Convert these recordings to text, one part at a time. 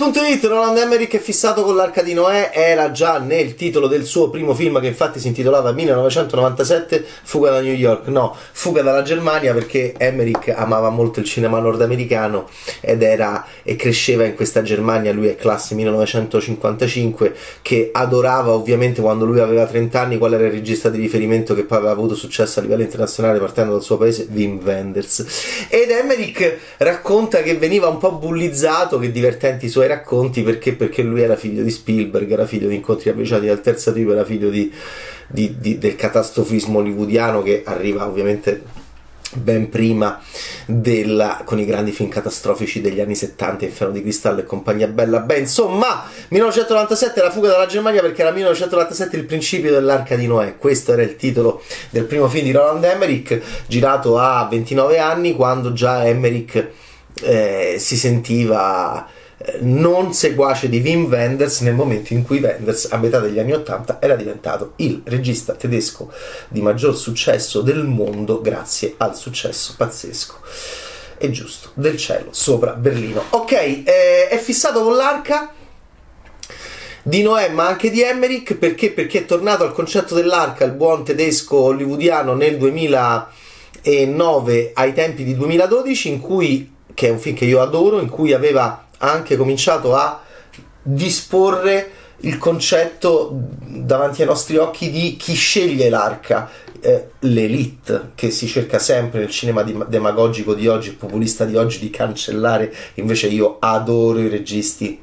News.it, Roland Emmerich è fissato con l'arca di Noè, era già nel titolo del suo primo film che infatti si intitolava 1997 Fuga da New York, no, Fuga dalla Germania perché Emmerich amava molto il cinema nordamericano ed era e cresceva in questa Germania, lui è classe 1955 che adorava ovviamente quando lui aveva 30 anni qual era il regista di riferimento che poi aveva avuto successo a livello internazionale partendo dal suo paese, Wim Wenders. Ed Emmerich racconta che veniva un po' bullizzato, che divertenti suoi racconti perché? perché lui era figlio di Spielberg, era figlio di incontri avvicini del terzo tipo, era figlio di, di, di, del catastrofismo hollywoodiano che arriva ovviamente ben prima della, con i grandi film catastrofici degli anni 70, Inferno di Cristallo e compagnia bella. Beh, insomma, 1997 la fuga dalla Germania perché era 1997 il principio dell'arca di Noè. Questo era il titolo del primo film di Roland Emmerich, girato a 29 anni, quando già Emmerich eh, si sentiva non seguace di Wim Wenders nel momento in cui Wenders a metà degli anni 80 era diventato il regista tedesco di maggior successo del mondo grazie al successo pazzesco e giusto del cielo sopra Berlino. Ok, eh, è fissato con l'arca di Noè ma anche di Emmerich perché? perché è tornato al concetto dell'arca il buon tedesco hollywoodiano nel 2009 ai tempi di 2012 in cui che è un film che io adoro in cui aveva anche cominciato a disporre il concetto davanti ai nostri occhi di chi sceglie l'arca, eh, l'elite che si cerca sempre nel cinema demagogico di oggi, populista di oggi, di cancellare. Invece io adoro i registi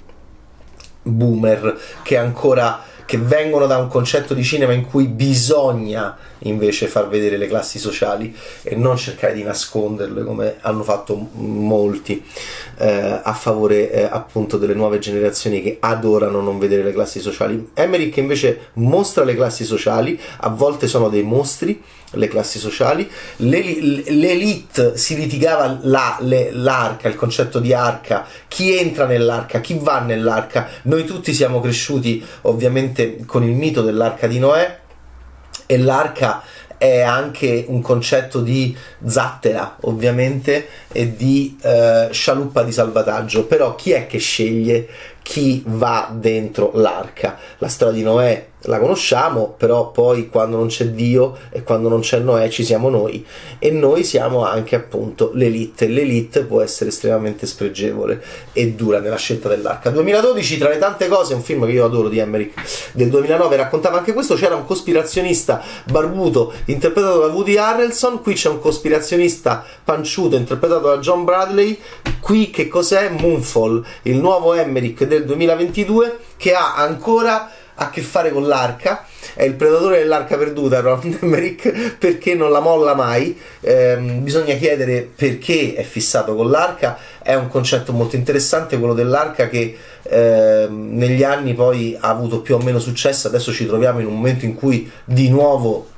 boomer che ancora che vengono da un concetto di cinema in cui bisogna invece far vedere le classi sociali e non cercare di nasconderle come hanno fatto molti eh, a favore eh, appunto delle nuove generazioni che adorano non vedere le classi sociali. Emmerich invece mostra le classi sociali, a volte sono dei mostri le classi sociali, l'elite si litigava la, le, l'arca, il concetto di arca, chi entra nell'arca, chi va nell'arca, noi tutti siamo cresciuti ovviamente con il mito dell'arca di Noè e l'arca è anche un concetto di zattera ovviamente e di eh, scialuppa di salvataggio. Però chi è che sceglie chi va dentro l'arca? La storia di Noè la conosciamo, però poi quando non c'è Dio e quando non c'è Noè ci siamo noi e noi siamo anche appunto l'elite. L'elite può essere estremamente spregevole e dura nella scelta dell'arca. 2012, tra le tante cose, un film che io adoro di Emmerich del 2009 raccontava anche questo, c'era un cospirazionista barbuto interpretato da Woody Harrelson, qui c'è un cospirazionista panciuto interpretato da John Bradley, qui che cos'è? Moonfall, il nuovo Emmerich del 2022 che ha ancora a che fare con l'arca, è il predatore dell'arca perduta, Emmerich, perché non la molla mai, ehm, bisogna chiedere perché è fissato con l'arca, è un concetto molto interessante quello dell'arca che ehm, negli anni poi ha avuto più o meno successo, adesso ci troviamo in un momento in cui di nuovo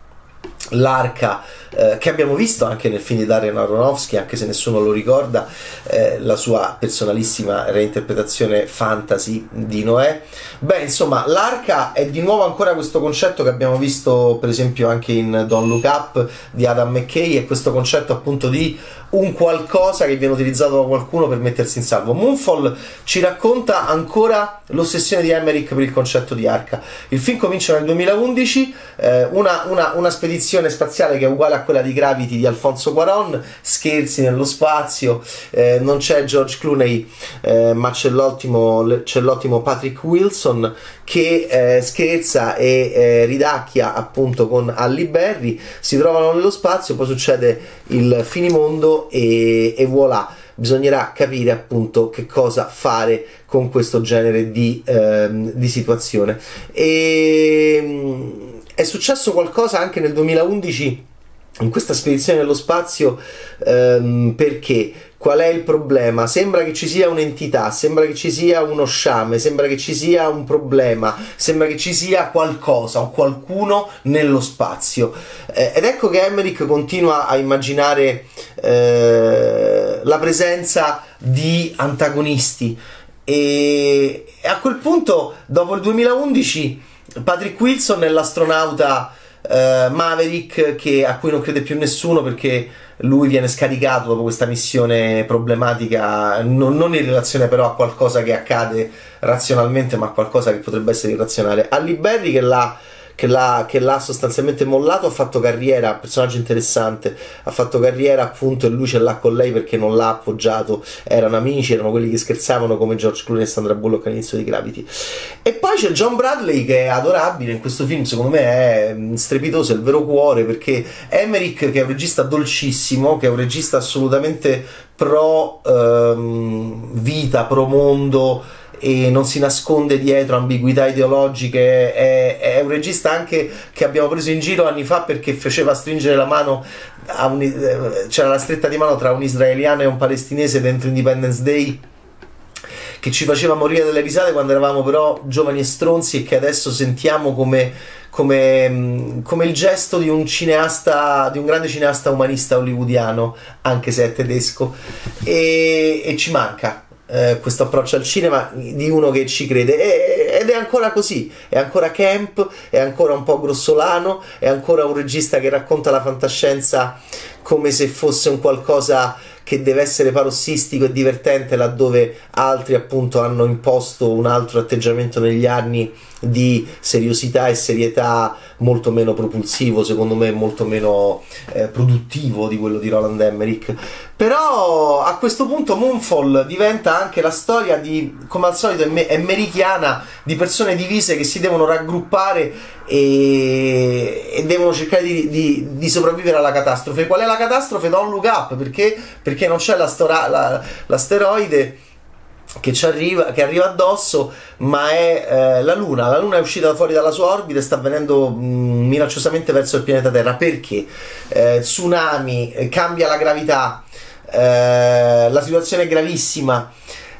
l'arca eh, che abbiamo visto anche nel film di Darren Aronofsky, anche se nessuno lo ricorda, eh, la sua personalissima reinterpretazione fantasy di Noè. Beh, insomma, l'arca è di nuovo ancora questo concetto che abbiamo visto per esempio anche in Don't Look Up di Adam McKay, è questo concetto appunto di un qualcosa che viene utilizzato da qualcuno per mettersi in salvo. Moonfall ci racconta ancora l'ossessione di Emmerich per il concetto di arca. Il film comincia nel 2011, eh, una, una, una, spedizione spaziale che è uguale a quella di Gravity di Alfonso Cuaron, scherzi nello spazio, eh, non c'è George Clooney, eh, ma c'è l'ottimo, c'è l'ottimo, Patrick Wilson che eh, scherza e eh, ridacchia appunto con Halle Berry, si trovano nello spazio, poi succede il finimondo e, e voilà. Bisognerà capire appunto che cosa fare con questo genere di, ehm, di situazione. E, è successo qualcosa anche nel 2011 in questa spedizione nello spazio ehm, perché qual è il problema? Sembra che ci sia un'entità, sembra che ci sia uno sciame, sembra che ci sia un problema, sembra che ci sia qualcosa o qualcuno nello spazio. Eh, ed ecco che Emmerich continua a immaginare eh, la presenza di antagonisti e a quel punto, dopo il 2011, Patrick Wilson è l'astronauta eh, Maverick che, a cui non crede più nessuno perché lui viene scaricato dopo questa missione problematica, non, non, in relazione però a qualcosa che accade razionalmente, ma a qualcosa che potrebbe essere irrazionale. Ali Berry che l'ha che l'ha, che l'ha, sostanzialmente mollato, ha fatto carriera, personaggio interessante, ha fatto carriera appunto e lui ce l'ha con lei perché non l'ha appoggiato, erano amici, erano quelli che scherzavano come George Clooney e Sandra Bullock all'inizio di Gravity. E poi c'è John Bradley che è adorabile in questo film, secondo me è mm, strepitoso, è il vero cuore perché Emmerich che è un regista dolcissimo, che è un regista assolutamente pro ehm, vita, pro mondo, e non si nasconde dietro ambiguità ideologiche. È, è, un regista anche che abbiamo preso in giro anni fa perché faceva stringere la mano. Un, eh, c'era la stretta di mano tra un israeliano e un palestinese dentro Independence Day che ci faceva morire dalle risate quando eravamo però giovani e stronzi e che adesso sentiamo come, come, come, il gesto di un cineasta, di un grande cineasta umanista hollywoodiano, anche se è tedesco, e, e ci manca eh, questo approccio al cinema di uno che ci crede. E, ed è ancora così, è ancora camp, è ancora un po' grossolano, è ancora un regista che racconta la fantascienza come se fosse un qualcosa che deve essere parossistico e divertente laddove altri appunto hanno imposto un altro atteggiamento negli anni di seriosità e serietà molto meno propulsivo, secondo me molto meno eh, produttivo di quello di Roland Emmerich. Però a questo punto Moonfall diventa anche la storia di, come al solito, emmerichiana di persone divise che si devono raggruppare e, e devono cercare di, di, di, sopravvivere alla catastrofe. Qual è la catastrofe? Don't look up perché, perché non c'è la stora, la, l'asteroide che, ci arriva, che arriva addosso, ma è eh, la Luna. La Luna è uscita fuori dalla sua orbita e sta venendo mh, mm, minacciosamente verso il pianeta Terra. Perché? Eh, tsunami, eh, cambia la gravità, eh, la situazione è gravissima.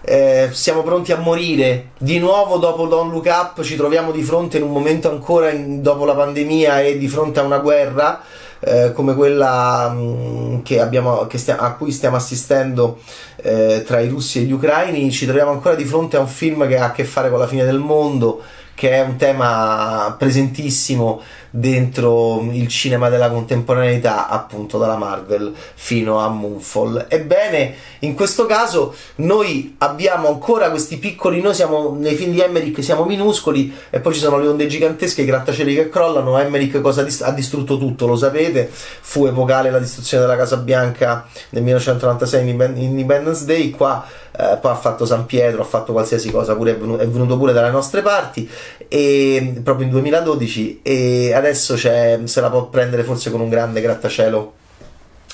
Eh, siamo pronti a morire di nuovo dopo Don't Look Up ci troviamo di fronte in un momento ancora in, dopo la pandemia e di fronte a una guerra eh, come quella mh, mm, che abbiamo, che stia, a cui stiamo assistendo eh, tra i russi e gli ucraini, ci troviamo ancora di fronte a un film che ha a che fare con la fine del mondo, che è un tema presentissimo dentro il cinema della contemporaneità, appunto dalla Marvel fino a Moonfall. Ebbene, in questo caso noi abbiamo ancora questi piccoli, noi siamo nei film di Emmerich siamo minuscoli e poi ci sono le onde gigantesche, i grattacieli che crollano, Emmerich cosa dist- ha distrutto tutto, lo sapete, fu epocale la distruzione della Casa Bianca nel 1996 in Independence Day, qua eh, poi ha fatto San Pietro, ha fatto qualsiasi cosa, pure è, venuto, è pure dalle nostre parti, e, proprio in 2012 e adesso se la può prendere forse con un grande grattacielo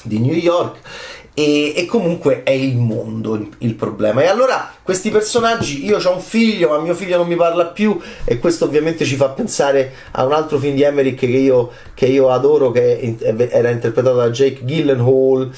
di New York. E, e, comunque è il mondo il, il, problema. E allora questi personaggi, io ho un figlio, ma mio figlio non mi parla più, e questo ovviamente ci fa pensare a un altro film di Emmerich che io, che io adoro, che era interpretato da Jake Gyllenhaal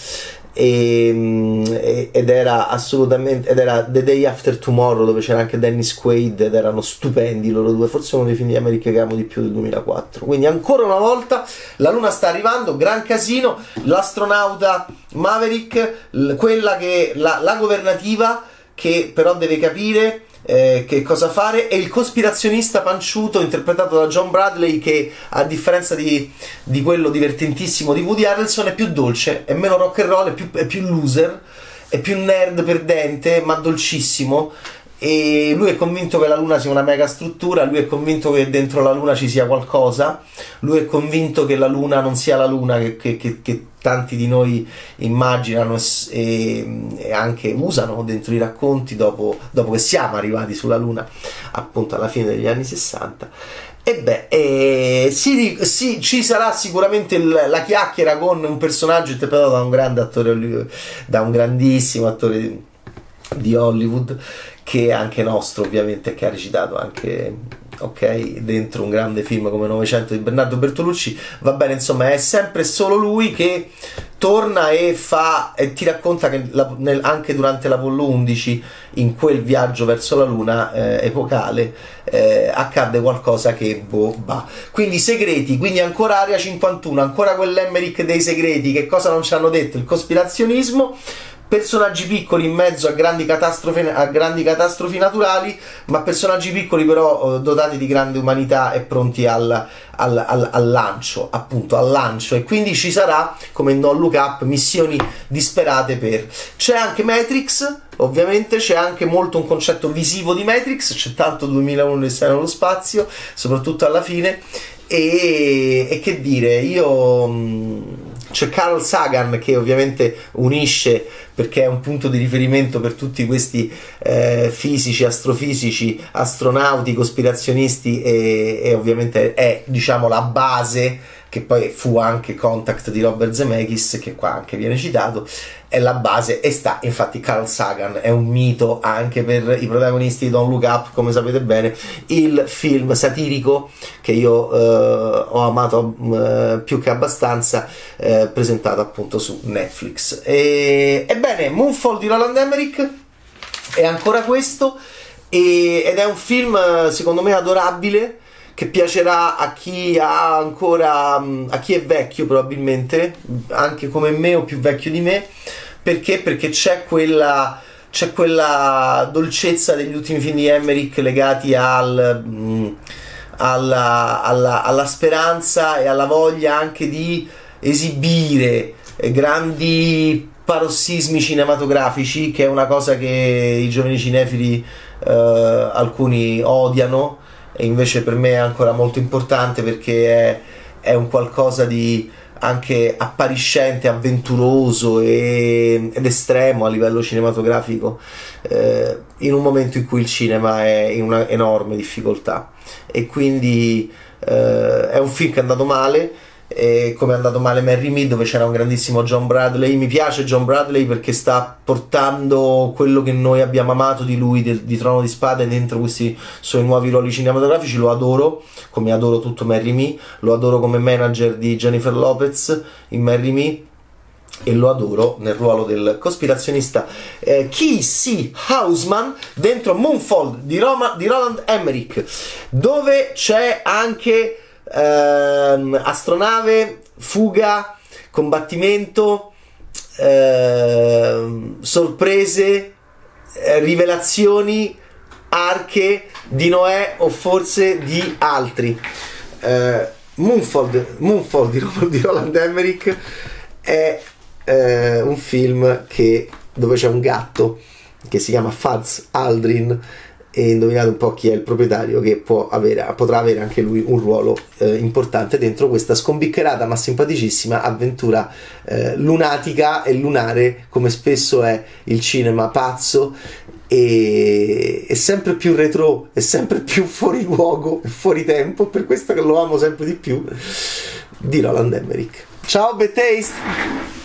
e, ed era assolutamente ed era The Day After Tomorrow dove c'era anche Dennis Quaid ed erano stupendi loro due. Forse uno dei film di America che amo di più del 2004 quindi ancora una volta la luna sta arrivando gran casino. L'astronauta Maverick quella che la, la governativa che però deve capire eh, che cosa fare? E il cospirazionista panciuto interpretato da John Bradley che a differenza di, di quello divertentissimo di Woody Harrelson è più dolce, è meno rock and roll, è più, è più loser, è più nerd perdente ma dolcissimo e lui è convinto che la Luna sia una mega struttura, lui è convinto che dentro la Luna ci sia qualcosa, lui è convinto che la Luna non sia la Luna che, che, che, che tanti di noi immaginano e, e, anche usano dentro i racconti dopo, dopo, che siamo arrivati sulla Luna appunto alla fine degli anni 60. E beh, eh, sì, sì, ci sarà sicuramente la chiacchiera con un personaggio interpretato da un grande attore, da un grandissimo attore di Hollywood che è anche nostro ovviamente che ha recitato anche ok dentro un grande film come 900 di Bernardo Bertolucci. Va bene insomma è sempre solo lui che torna e fa e ti racconta che la, nel, anche durante l'Apollo 11 in quel viaggio verso la luna eh, epocale eh, accadde qualcosa che boh quindi segreti quindi ancora Area 51 ancora quell'Emerick dei segreti che cosa non ci hanno detto? Il cospirazionismo personaggi piccoli in mezzo a grandi a grandi catastrofi naturali, ma personaggi piccoli però eh, dotati di grande umanità e pronti al, al, al, al, lancio, appunto al lancio. E quindi ci sarà, come in Non Look Up, missioni disperate per. C'è anche Matrix, ovviamente c'è anche molto un concetto visivo di Matrix, c'è tanto 2001 di nello spazio, soprattutto alla fine. E, e che dire, io mm, c'è Carl Sagan che ovviamente unisce perché è un punto di riferimento per tutti questi eh, fisici, astrofisici, astronauti, cospirazionisti e, e ovviamente è diciamo la base che poi fu anche Contact di Robert Zemeckis, che qua anche viene citato, è la base e sta, infatti Carl Sagan è un mito anche per i protagonisti di Don't Look Up, come sapete bene, il film satirico che io eh, ho amato eh, più che abbastanza, eh, presentato appunto su Netflix. E, ebbene, Moonfall di Roland Emmerich è ancora questo e, ed è un film secondo me adorabile che piacerà a chi ha ancora mm, a chi è vecchio probabilmente anche come me o più vecchio di me. Perché? Perché c'è quella c'è quella dolcezza degli ultimi film di Emmerich legati al, mm, alla, alla, alla speranza e alla voglia anche di esibire grandi parossismi cinematografici che è una cosa che i giovani cinefili eh, alcuni odiano e invece per me è ancora molto importante perché è, è un qualcosa di anche appariscente, avventuroso e, ed estremo a livello cinematografico eh, in un momento in cui il cinema è in una enorme difficoltà. E quindi eh, è un film che è andato male e come è andato male Mary Me dove c'era un grandissimo John Bradley. Mi piace John Bradley perché sta portando quello che noi abbiamo amato di lui di, di Trono di Spade dentro questi suoi nuovi ruoli cinematografici. Lo adoro come adoro tutto Mary Me lo adoro come manager di Jennifer Lopez in Mary Me e lo adoro nel ruolo del cospirazionista eh, Key C. Hausman dentro Moonfall di, Roma, di Roland Emmerich dove c'è anche ehm, astronave, fuga, combattimento, ehm, sorprese, eh, rivelazioni, arche di Noè o forse di altri. Eh, Moonfall, Moonfall di, di, Roland Emmerich è eh, un film che, dove c'è un gatto che si chiama Faz Aldrin e indovinate un po' chi è il proprietario che avere, potrà avere anche lui un ruolo eh, importante dentro questa scombiccherata ma simpaticissima avventura eh, lunatica e lunare come spesso è il cinema pazzo e è sempre più retro è sempre più fuori luogo e fuori tempo per questo che lo amo sempre di più di Roland Emmerich. Ciao Taste